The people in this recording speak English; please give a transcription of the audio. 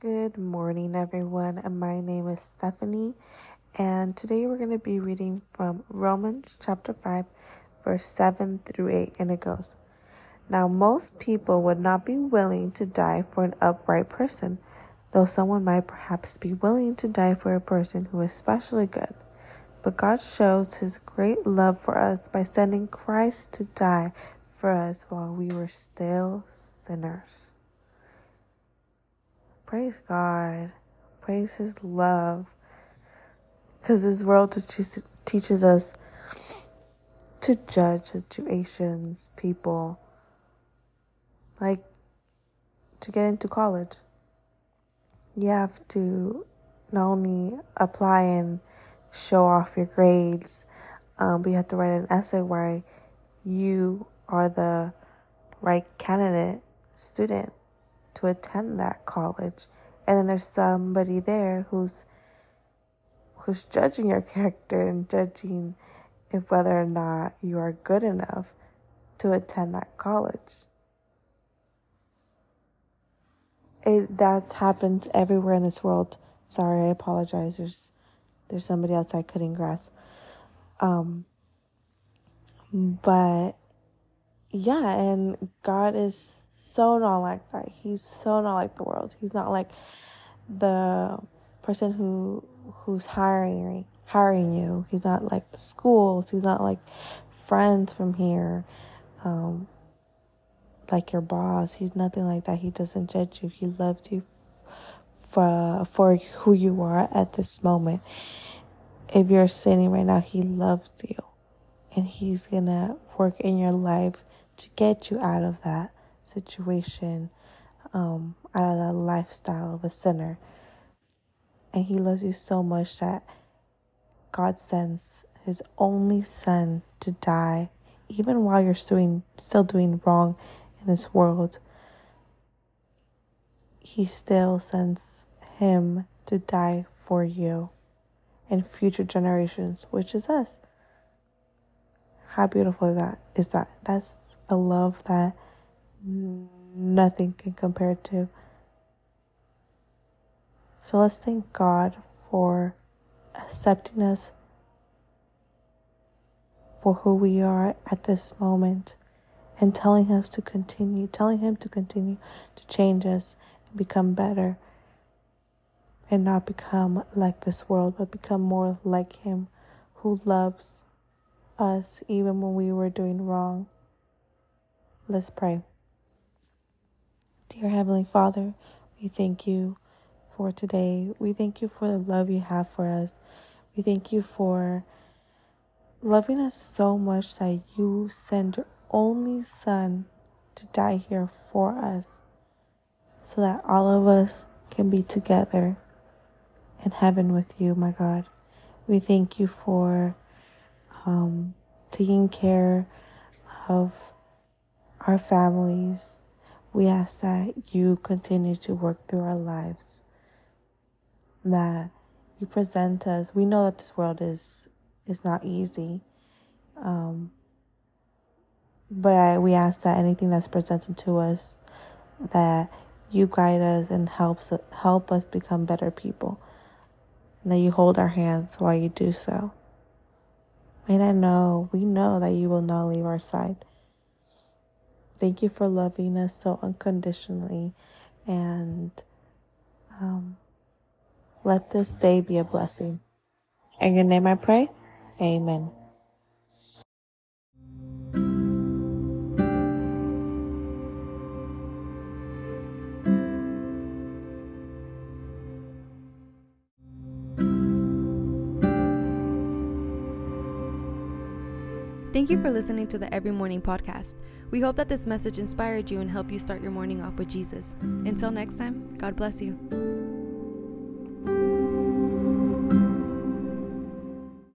Good morning, everyone. My name is Stephanie, and today we're going to be reading from Romans chapter 5, verse 7 through 8, and it goes Now, most people would not be willing to die for an upright person, though someone might perhaps be willing to die for a person who is especially good. But God shows his great love for us by sending Christ to die for us while we were still sinners. Praise God. Praise his love. Because this world teaches us to judge situations, people, like to get into college. You have to not only apply and show off your grades, um, but you have to write an essay where you are the right candidate student to attend that college. And then there's somebody there who's who's judging your character and judging if whether or not you are good enough to attend that college. It, that happens everywhere in this world. Sorry, I apologize. There's there's somebody outside cutting grass. Um, but yeah, and God is so not like that. He's so not like the world. He's not like the person who who's hiring hiring you. He's not like the schools. He's not like friends from here. Um, like your boss. He's nothing like that. He doesn't judge you. He loves you for for who you are at this moment. If you're sinning right now, he loves you. And he's gonna work in your life to get you out of that situation, um, out of that lifestyle of a sinner. And he loves you so much that God sends his only son to die, even while you're doing, still doing wrong in this world. He still sends him to die for you and future generations, which is us. How beautiful is that is that? That's a love that nothing can compare to. So let's thank God for accepting us for who we are at this moment and telling us to continue, telling Him to continue to change us and become better and not become like this world, but become more like Him who loves us even when we were doing wrong. Let's pray. Dear Heavenly Father, we thank you for today. We thank you for the love you have for us. We thank you for loving us so much that you send your only Son to die here for us so that all of us can be together in heaven with you, my God. We thank you for um, taking care of our families. We ask that you continue to work through our lives, that you present us. We know that this world is is not easy, um, but I, we ask that anything that's presented to us, that you guide us and helps help us become better people, and that you hold our hands while you do so. And I know, we know that you will not leave our side. Thank you for loving us so unconditionally. And um, let this day be a blessing. In your name I pray. Amen. Thank you for listening to the Every Morning podcast. We hope that this message inspired you and helped you start your morning off with Jesus. Until next time, God bless you.